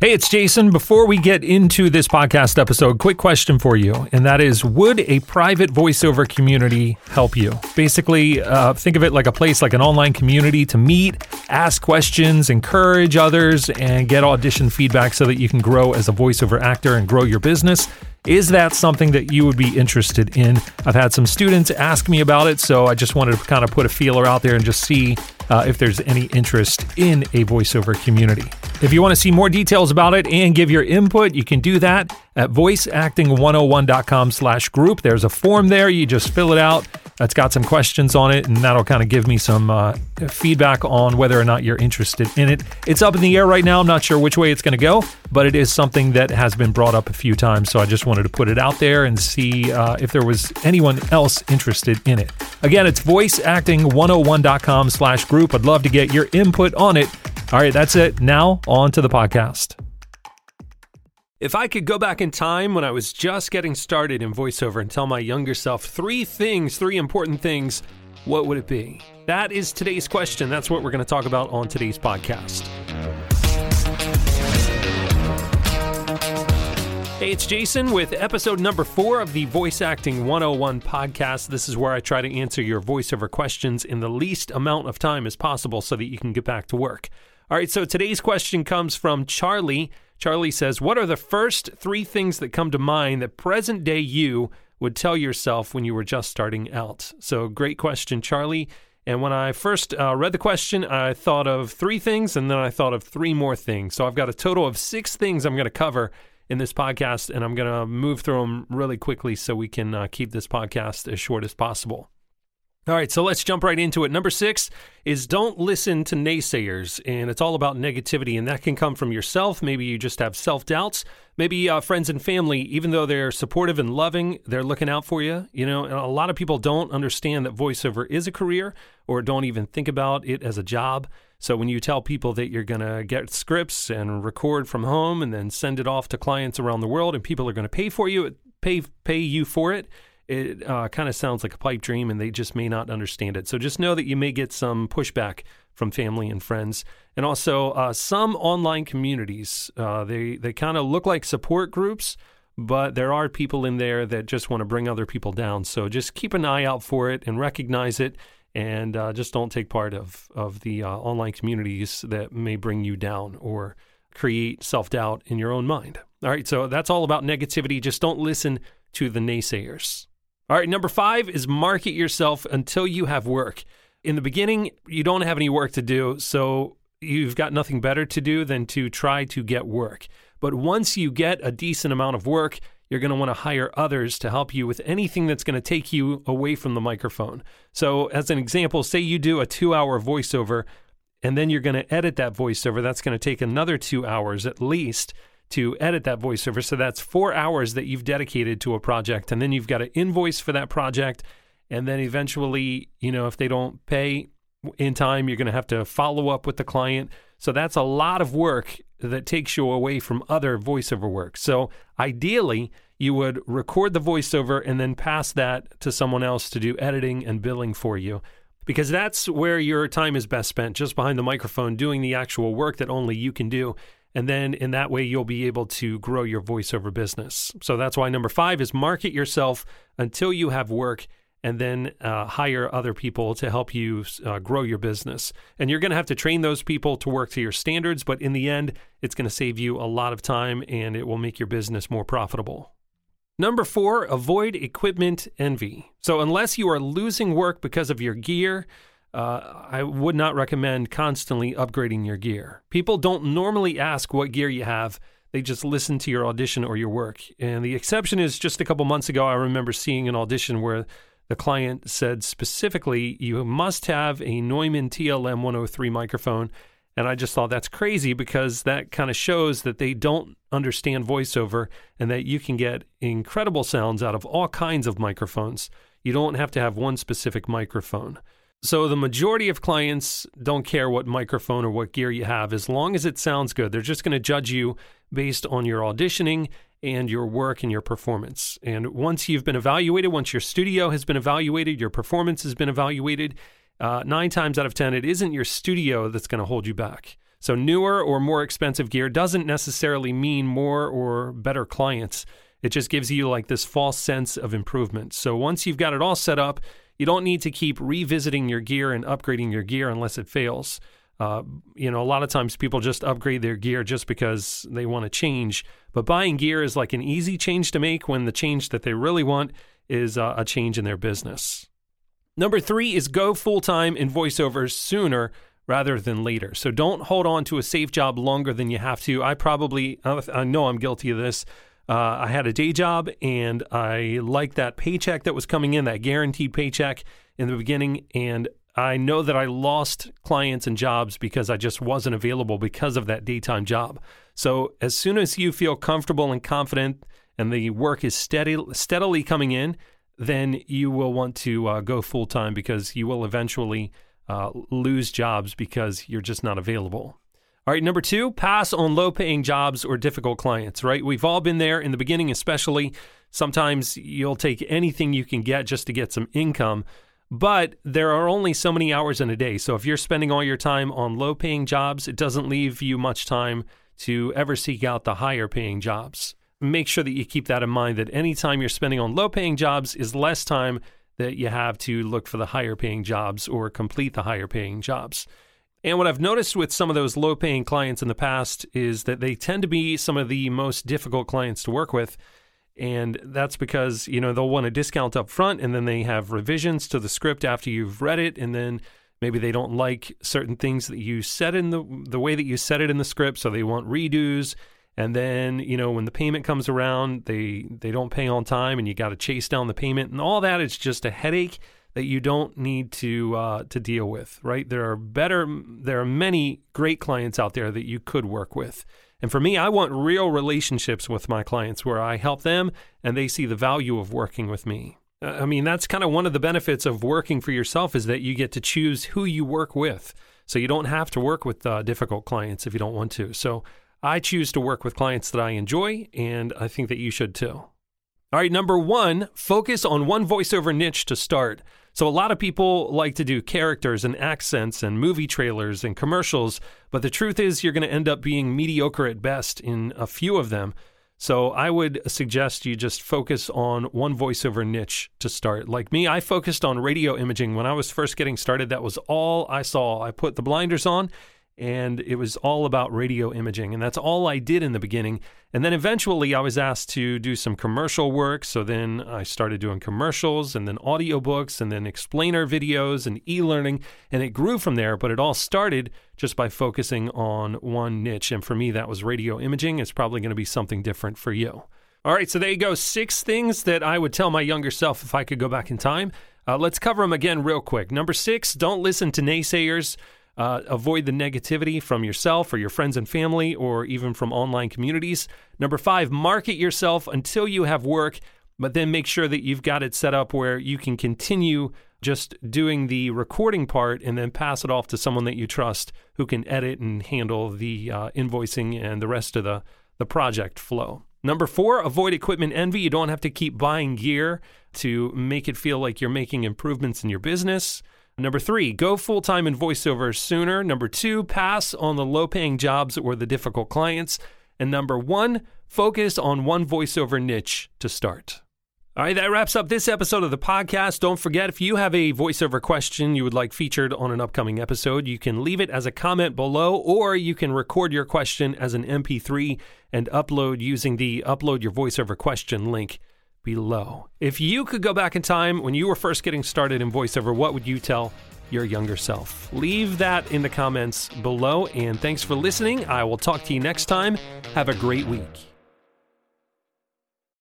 Hey, it's Jason. Before we get into this podcast episode, quick question for you, and that is Would a private voiceover community help you? Basically, uh, think of it like a place like an online community to meet, ask questions, encourage others, and get audition feedback so that you can grow as a voiceover actor and grow your business. Is that something that you would be interested in? I've had some students ask me about it, so I just wanted to kind of put a feeler out there and just see uh, if there's any interest in a voiceover community. If you want to see more details about it and give your input, you can do that at voiceacting101.com slash group. There's a form there. You just fill it out. That's got some questions on it, and that'll kind of give me some uh, feedback on whether or not you're interested in it. It's up in the air right now. I'm not sure which way it's going to go, but it is something that has been brought up a few times. So I just wanted to put it out there and see uh, if there was anyone else interested in it. Again, it's voiceacting101.com slash group. I'd love to get your input on it. All right, that's it. Now, on to the podcast. If I could go back in time when I was just getting started in voiceover and tell my younger self three things, three important things, what would it be? That is today's question. That's what we're going to talk about on today's podcast. Hey, it's Jason with episode number four of the Voice Acting 101 podcast. This is where I try to answer your voiceover questions in the least amount of time as possible so that you can get back to work. All right, so today's question comes from Charlie. Charlie says, What are the first three things that come to mind that present day you would tell yourself when you were just starting out? So, great question, Charlie. And when I first uh, read the question, I thought of three things and then I thought of three more things. So, I've got a total of six things I'm going to cover in this podcast, and I'm going to move through them really quickly so we can uh, keep this podcast as short as possible. All right, so let's jump right into it. Number six is don't listen to naysayers, and it's all about negativity, and that can come from yourself. Maybe you just have self doubts. Maybe uh, friends and family, even though they're supportive and loving, they're looking out for you. You know, a lot of people don't understand that voiceover is a career or don't even think about it as a job. So when you tell people that you're going to get scripts and record from home and then send it off to clients around the world, and people are going to pay for you, pay pay you for it it uh, kind of sounds like a pipe dream and they just may not understand it. So just know that you may get some pushback from family and friends. And also, uh, some online communities, uh, they, they kind of look like support groups, but there are people in there that just want to bring other people down. So just keep an eye out for it and recognize it. And uh, just don't take part of, of the uh, online communities that may bring you down or create self doubt in your own mind. All right, so that's all about negativity. Just don't listen to the naysayers. All right, number five is market yourself until you have work. In the beginning, you don't have any work to do, so you've got nothing better to do than to try to get work. But once you get a decent amount of work, you're going to want to hire others to help you with anything that's going to take you away from the microphone. So, as an example, say you do a two hour voiceover and then you're going to edit that voiceover. That's going to take another two hours at least to edit that voiceover. So that's four hours that you've dedicated to a project. And then you've got an invoice for that project. And then eventually, you know, if they don't pay in time, you're going to have to follow up with the client. So that's a lot of work that takes you away from other voiceover work. So ideally, you would record the voiceover and then pass that to someone else to do editing and billing for you. Because that's where your time is best spent, just behind the microphone, doing the actual work that only you can do. And then in that way, you'll be able to grow your voiceover business. So that's why number five is market yourself until you have work and then uh, hire other people to help you uh, grow your business. And you're going to have to train those people to work to your standards, but in the end, it's going to save you a lot of time and it will make your business more profitable. Number four, avoid equipment envy. So, unless you are losing work because of your gear, uh, I would not recommend constantly upgrading your gear. People don't normally ask what gear you have. They just listen to your audition or your work. And the exception is just a couple months ago, I remember seeing an audition where the client said specifically, you must have a Neumann TLM 103 microphone. And I just thought that's crazy because that kind of shows that they don't understand voiceover and that you can get incredible sounds out of all kinds of microphones. You don't have to have one specific microphone. So the majority of clients don't care what microphone or what gear you have as long as it sounds good. They're just going to judge you based on your auditioning and your work and your performance. And once you've been evaluated, once your studio has been evaluated, your performance has been evaluated, uh, nine times out of 10, it isn't your studio that's going to hold you back. So, newer or more expensive gear doesn't necessarily mean more or better clients. It just gives you like this false sense of improvement. So, once you've got it all set up, you don't need to keep revisiting your gear and upgrading your gear unless it fails. Uh, you know, a lot of times people just upgrade their gear just because they want to change. But buying gear is like an easy change to make when the change that they really want is uh, a change in their business. Number three is go full time in voiceovers sooner rather than later. So don't hold on to a safe job longer than you have to. I probably, I know I'm guilty of this. Uh, I had a day job and I liked that paycheck that was coming in, that guaranteed paycheck in the beginning. And I know that I lost clients and jobs because I just wasn't available because of that daytime job. So as soon as you feel comfortable and confident and the work is steady, steadily coming in, then you will want to uh, go full time because you will eventually uh, lose jobs because you're just not available. All right, number two, pass on low paying jobs or difficult clients, right? We've all been there in the beginning, especially. Sometimes you'll take anything you can get just to get some income. But there are only so many hours in a day. So if you're spending all your time on low paying jobs, it doesn't leave you much time to ever seek out the higher paying jobs. Make sure that you keep that in mind that any time you're spending on low paying jobs is less time that you have to look for the higher paying jobs or complete the higher paying jobs. And what I've noticed with some of those low paying clients in the past is that they tend to be some of the most difficult clients to work with and that's because, you know, they'll want a discount up front and then they have revisions to the script after you've read it. And then maybe they don't like certain things that you said in the, the way that you said it in the script. So they want redos. And then, you know, when the payment comes around, they, they don't pay on time and you got to chase down the payment and all that. It's just a headache that you don't need to uh, to deal with, right? There are better, there are many great clients out there that you could work with. And for me, I want real relationships with my clients where I help them and they see the value of working with me. Uh, I mean, that's kind of one of the benefits of working for yourself is that you get to choose who you work with. So you don't have to work with uh, difficult clients if you don't want to. So I choose to work with clients that I enjoy, and I think that you should too. All right, number one, focus on one voiceover niche to start. So, a lot of people like to do characters and accents and movie trailers and commercials, but the truth is, you're going to end up being mediocre at best in a few of them. So, I would suggest you just focus on one voiceover niche to start. Like me, I focused on radio imaging. When I was first getting started, that was all I saw. I put the blinders on and it was all about radio imaging. And that's all I did in the beginning. And then eventually I was asked to do some commercial work. So then I started doing commercials and then audiobooks and then explainer videos and e learning. And it grew from there, but it all started just by focusing on one niche. And for me, that was radio imaging. It's probably going to be something different for you. All right, so there you go. Six things that I would tell my younger self if I could go back in time. Uh, let's cover them again real quick. Number six, don't listen to naysayers. Uh, avoid the negativity from yourself or your friends and family or even from online communities. Number five, market yourself until you have work, but then make sure that you've got it set up where you can continue just doing the recording part and then pass it off to someone that you trust who can edit and handle the uh, invoicing and the rest of the, the project flow. Number four, avoid equipment envy. You don't have to keep buying gear to make it feel like you're making improvements in your business. Number three, go full time in voiceover sooner. Number two, pass on the low paying jobs or the difficult clients. And number one, focus on one voiceover niche to start. All right, that wraps up this episode of the podcast. Don't forget, if you have a voiceover question you would like featured on an upcoming episode, you can leave it as a comment below, or you can record your question as an MP3 and upload using the Upload Your Voiceover Question link below. If you could go back in time when you were first getting started in voiceover, what would you tell your younger self? Leave that in the comments below. And thanks for listening. I will talk to you next time. Have a great week.